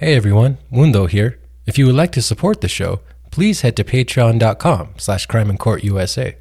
Hey everyone, Mundo here. If you would like to support the show, please head to patreon.com slash crime and court USA.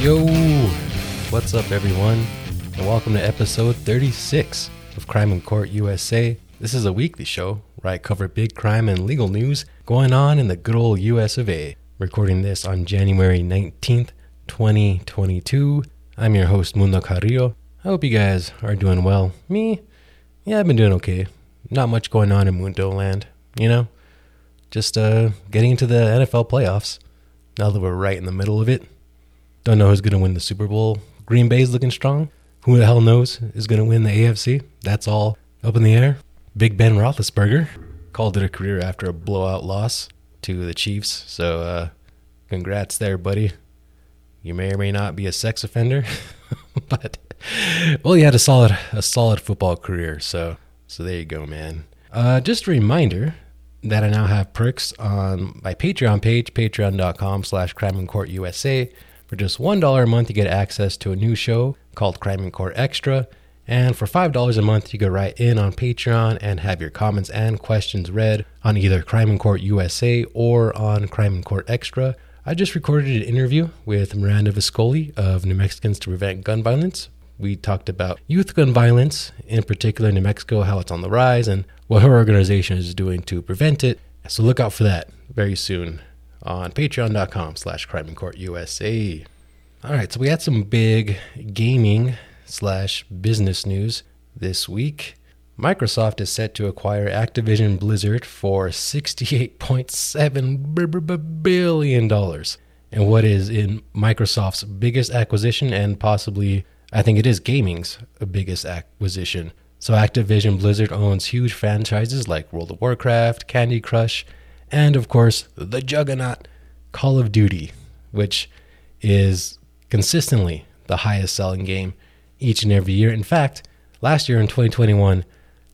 Yo, what's up, everyone? And welcome to episode 36 of Crime in Court USA. This is a weekly show where I cover big crime and legal news going on in the good old US of A. Recording this on January 19th, 2022. I'm your host, Mundo Carrillo. I hope you guys are doing well. Me? Yeah, I've been doing okay. Not much going on in Mundo land, you know? Just uh, getting into the NFL playoffs now that we're right in the middle of it. Don't know who's going to win the Super Bowl. Green Bay's looking strong. Who the hell knows is going to win the AFC? That's all up in the air. Big Ben Roethlisberger called it a career after a blowout loss to the Chiefs. So, uh, congrats there, buddy. You may or may not be a sex offender, but well, you had a solid a solid football career. So, so there you go, man. Uh, just a reminder that I now have perks on my Patreon page, patreon.com slash crime and court USA. For just $1 a month, you get access to a new show called Crime and Court Extra. And for $5 a month, you go right in on Patreon and have your comments and questions read on either Crime and Court USA or on Crime and Court Extra. I just recorded an interview with Miranda Viscoli of New Mexicans to Prevent Gun Violence. We talked about youth gun violence, in particular New Mexico, how it's on the rise, and what her organization is doing to prevent it. So look out for that very soon on patreon.com slash crime in court USA. All right, so we had some big gaming slash business news this week. Microsoft is set to acquire Activision Blizzard for $68.7 billion. And what is in Microsoft's biggest acquisition, and possibly, I think it is gaming's biggest acquisition. So Activision Blizzard owns huge franchises like World of Warcraft, Candy Crush, and of course, the juggernaut Call of Duty, which is consistently the highest selling game each and every year. In fact, last year in 2021,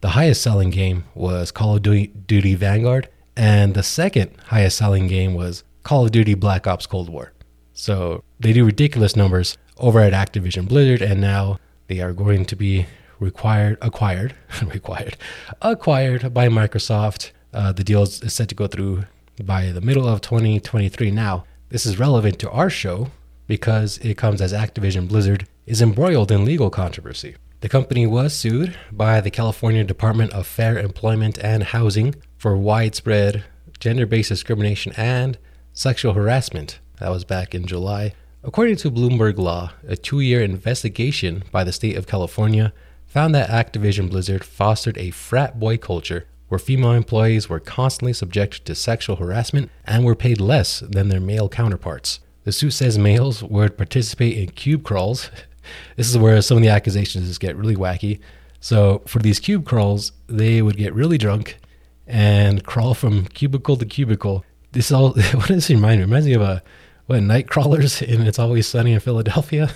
the highest selling game was Call of Duty Vanguard, and the second highest selling game was Call of Duty Black Ops Cold War. So they do ridiculous numbers over at Activision Blizzard, and now they are going to be required, acquired, required, acquired by Microsoft. Uh, the deal is set to go through by the middle of 2023. Now, this is relevant to our show because it comes as Activision Blizzard is embroiled in legal controversy. The company was sued by the California Department of Fair Employment and Housing for widespread gender based discrimination and sexual harassment. That was back in July. According to Bloomberg Law, a two year investigation by the state of California found that Activision Blizzard fostered a frat boy culture where female employees were constantly subjected to sexual harassment and were paid less than their male counterparts. The suit says males would participate in cube crawls. This is where some of the accusations just get really wacky. So, for these cube crawls, they would get really drunk and crawl from cubicle to cubicle. This all, what does it remind me? It reminds me of a, what, night crawlers in It's Always Sunny in Philadelphia?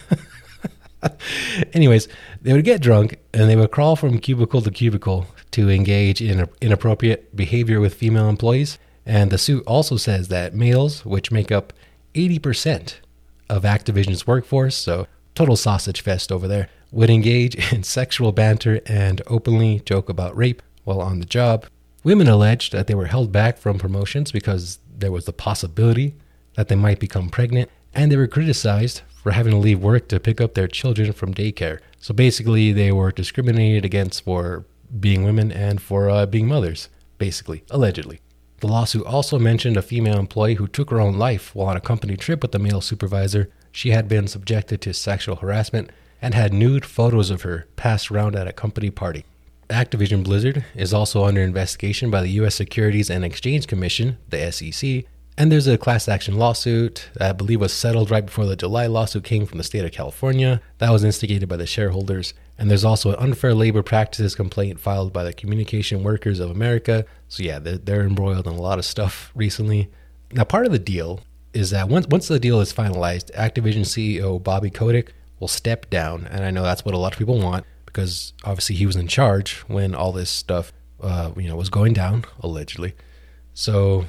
Anyways, they would get drunk and they would crawl from cubicle to cubicle to engage in inappropriate behavior with female employees. And the suit also says that males, which make up 80% of Activision's workforce, so total sausage fest over there, would engage in sexual banter and openly joke about rape while on the job. Women alleged that they were held back from promotions because there was the possibility that they might become pregnant, and they were criticized for having to leave work to pick up their children from daycare. So basically, they were discriminated against for being women and for uh, being mothers, basically, allegedly. The lawsuit also mentioned a female employee who took her own life while on a company trip with a male supervisor. She had been subjected to sexual harassment and had nude photos of her passed around at a company party. Activision Blizzard is also under investigation by the U.S. Securities and Exchange Commission, the SEC, and there's a class action lawsuit that I believe was settled right before the July lawsuit came from the state of California. That was instigated by the shareholders. And there's also an unfair labor practices complaint filed by the Communication Workers of America. So, yeah, they're, they're embroiled in a lot of stuff recently. Now, part of the deal is that once, once the deal is finalized, Activision CEO Bobby Kotick will step down. And I know that's what a lot of people want because obviously he was in charge when all this stuff, uh, you know, was going down allegedly. So,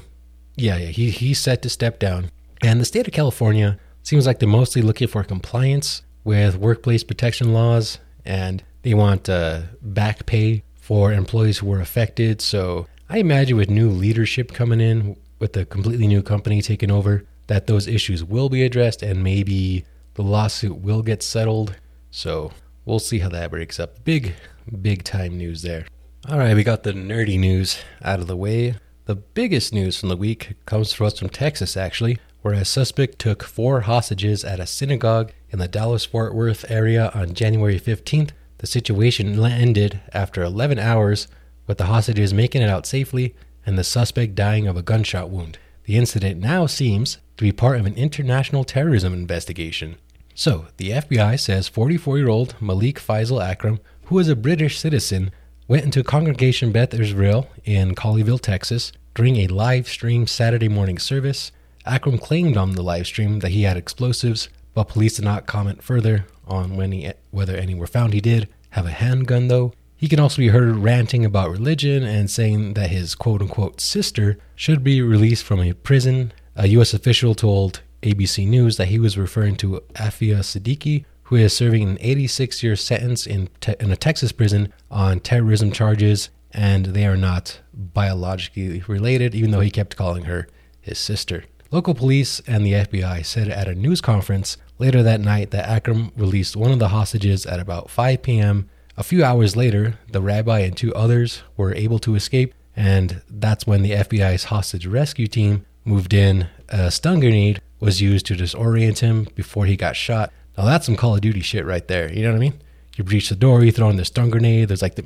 yeah, yeah, he he's set to step down. And the state of California seems like they're mostly looking for compliance with workplace protection laws, and they want uh, back pay for employees who were affected. So I imagine with new leadership coming in, with a completely new company taking over, that those issues will be addressed and maybe the lawsuit will get settled. So we'll see how that breaks up. Big, big time news there. All right, we got the nerdy news out of the way. The biggest news from the week comes to us from Texas, actually, where a suspect took four hostages at a synagogue in the Dallas Fort Worth area on January 15th. The situation ended after 11 hours, with the hostages making it out safely and the suspect dying of a gunshot wound. The incident now seems to be part of an international terrorism investigation. So, the FBI says 44 year old Malik Faisal Akram, who is a British citizen, went into Congregation Beth Israel in Colleyville, Texas, during a live stream Saturday morning service. Akram claimed on the live stream that he had explosives, but police did not comment further on when he, whether any were found. He did have a handgun, though. He can also be heard ranting about religion and saying that his quote unquote sister should be released from a prison. A U.S. official told ABC News that he was referring to Aafia Siddiqui, who is serving an 86 year sentence in, te- in a Texas prison on terrorism charges, and they are not biologically related, even though he kept calling her his sister. Local police and the FBI said at a news conference later that night that Akram released one of the hostages at about 5 p.m. A few hours later, the rabbi and two others were able to escape, and that's when the FBI's hostage rescue team moved in. A stun grenade was used to disorient him before he got shot. Now that's some Call of Duty shit right there. You know what I mean? You breach the door, you throw in the stun grenade, there's like the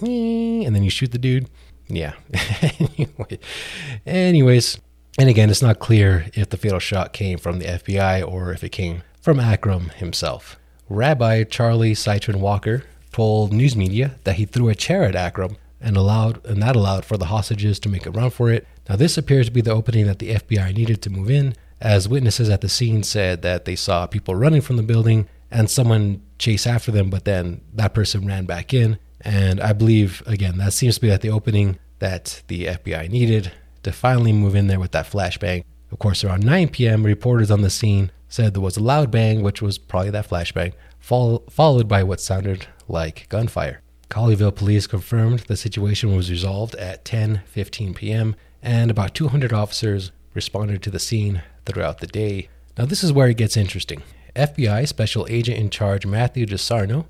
and then you shoot the dude. Yeah. anyway, anyways, and again, it's not clear if the fatal shot came from the FBI or if it came from Akram himself. Rabbi Charlie Cytron Walker told news media that he threw a chair at Akram and allowed and that allowed for the hostages to make a run for it. Now this appears to be the opening that the FBI needed to move in, as witnesses at the scene said that they saw people running from the building and someone chase after them, but then that person ran back in. And I believe again that seems to be at the opening that the FBI needed to finally move in there with that flashbang. Of course, around 9 p.m., reporters on the scene said there was a loud bang, which was probably that flashbang, followed by what sounded like gunfire. Colleyville police confirmed the situation was resolved at 10:15 p.m. and about 200 officers responded to the scene throughout the day. Now this is where it gets interesting. FBI Special Agent in Charge Matthew DeSarno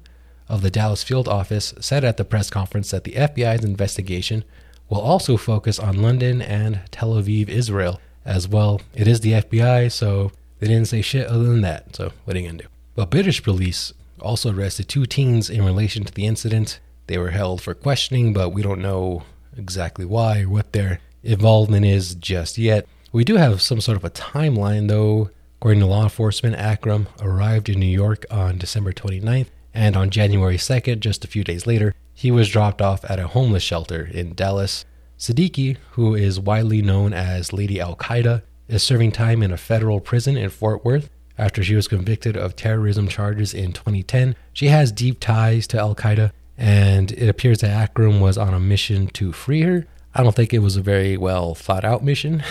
of the Dallas field office said at the press conference that the FBI's investigation will also focus on London and Tel Aviv, Israel as well. It is the FBI, so they didn't say shit other than that. So what are you gonna do? But British police also arrested two teens in relation to the incident. They were held for questioning, but we don't know exactly why or what their involvement is just yet. We do have some sort of a timeline, though. According to law enforcement, Akram arrived in New York on December 29th, and on January 2nd, just a few days later, he was dropped off at a homeless shelter in Dallas. Siddiqui, who is widely known as Lady Al Qaeda, is serving time in a federal prison in Fort Worth after she was convicted of terrorism charges in 2010. She has deep ties to Al Qaeda, and it appears that Akram was on a mission to free her. I don't think it was a very well thought out mission,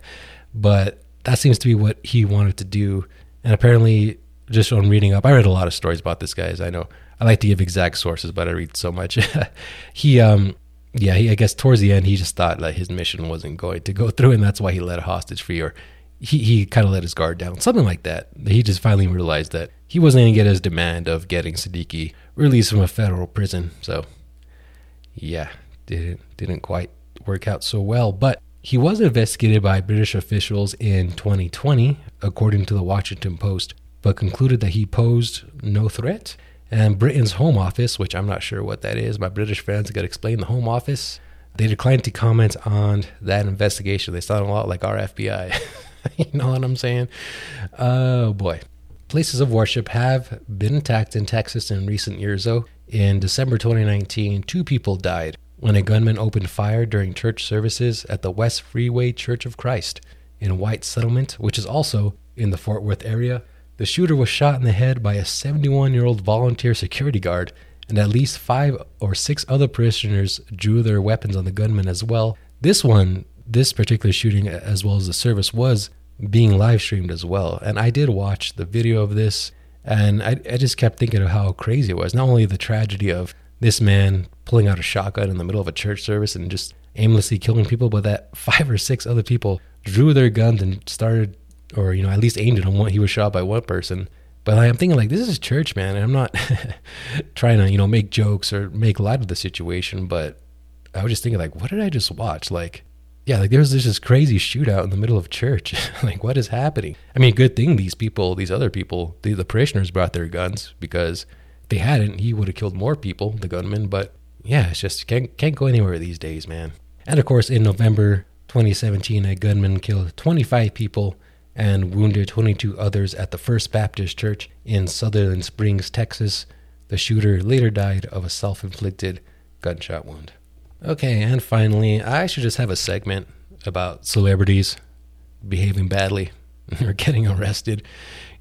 but that seems to be what he wanted to do. And apparently, just on reading up, I read a lot of stories about this guy, as I know. I like to give exact sources, but I read so much. he, um, yeah, he, I guess towards the end, he just thought that his mission wasn't going to go through, and that's why he let a hostage free, or he, he kind of let his guard down, something like that. He just finally realized that he wasn't going to get his demand of getting Siddiqui released from a federal prison. So, yeah, didn't didn't quite work out so well. But he was investigated by British officials in 2020, according to the Washington Post, but concluded that he posed no threat. And Britain's Home Office, which I'm not sure what that is, my British friends got to explain the Home Office. They declined to comment on that investigation. They sound a lot like our FBI. you know what I'm saying? Oh boy. Places of worship have been attacked in Texas in recent years, though. In December 2019, two people died when a gunman opened fire during church services at the West Freeway Church of Christ in White Settlement, which is also in the Fort Worth area. The shooter was shot in the head by a 71 year old volunteer security guard, and at least five or six other prisoners drew their weapons on the gunman as well. This one, this particular shooting, as well as the service, was being live streamed as well. And I did watch the video of this, and I, I just kept thinking of how crazy it was. Not only the tragedy of this man pulling out a shotgun in the middle of a church service and just aimlessly killing people, but that five or six other people drew their guns and started or you know at least aimed on one. He was shot by one person. But I'm thinking like this is church, man, and I'm not trying to you know make jokes or make light of the situation. But I was just thinking like, what did I just watch? Like, yeah, like there's this crazy shootout in the middle of church. like, what is happening? I mean, good thing these people, these other people, the, the parishioners brought their guns because they hadn't, he would have killed more people, the gunman. But yeah, it's just can't can't go anywhere these days, man. And of course, in November 2017, a gunman killed 25 people and wounded 22 others at the First Baptist Church in Sutherland Springs, Texas. The shooter later died of a self inflicted gunshot wound. Okay, and finally, I should just have a segment about celebrities behaving badly or getting arrested.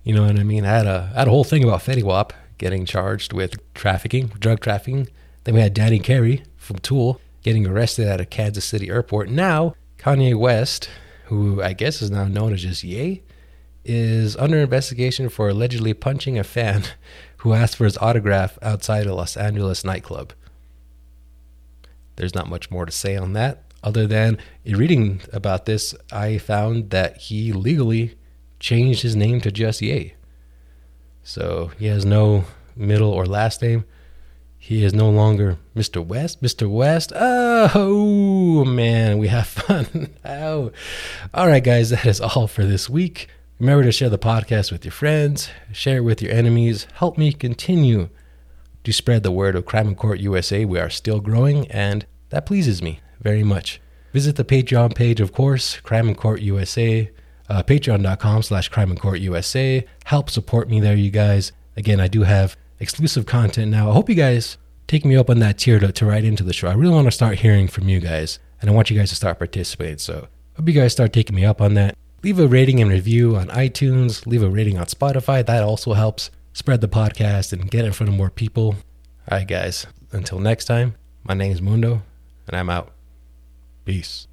You know what I mean? I had a, I had a whole thing about Fetty Wap getting charged with trafficking, drug trafficking. Then we had Danny Carey from Tool getting arrested at a Kansas City airport. Now, Kanye West who I guess is now known as just Ye, is under investigation for allegedly punching a fan who asked for his autograph outside a Los Angeles nightclub. There's not much more to say on that, other than in reading about this, I found that he legally changed his name to just Ye. So he has no middle or last name. He is no longer Mr. West. Mr. West. Oh, man, we have fun. oh. All right, guys, that is all for this week. Remember to share the podcast with your friends, share it with your enemies. Help me continue to spread the word of Crime and Court USA. We are still growing, and that pleases me very much. Visit the Patreon page, of course, Crime and Court USA, uh, patreon.com slash crime and court USA. Help support me there, you guys. Again, I do have exclusive content now. I hope you guys take me up on that tier to, to write into the show. I really want to start hearing from you guys, and I want you guys to start participating. So hope you guys start taking me up on that. Leave a rating and review on iTunes. Leave a rating on Spotify. That also helps spread the podcast and get in front of more people. All right, guys. Until next time, my name is Mundo, and I'm out. Peace.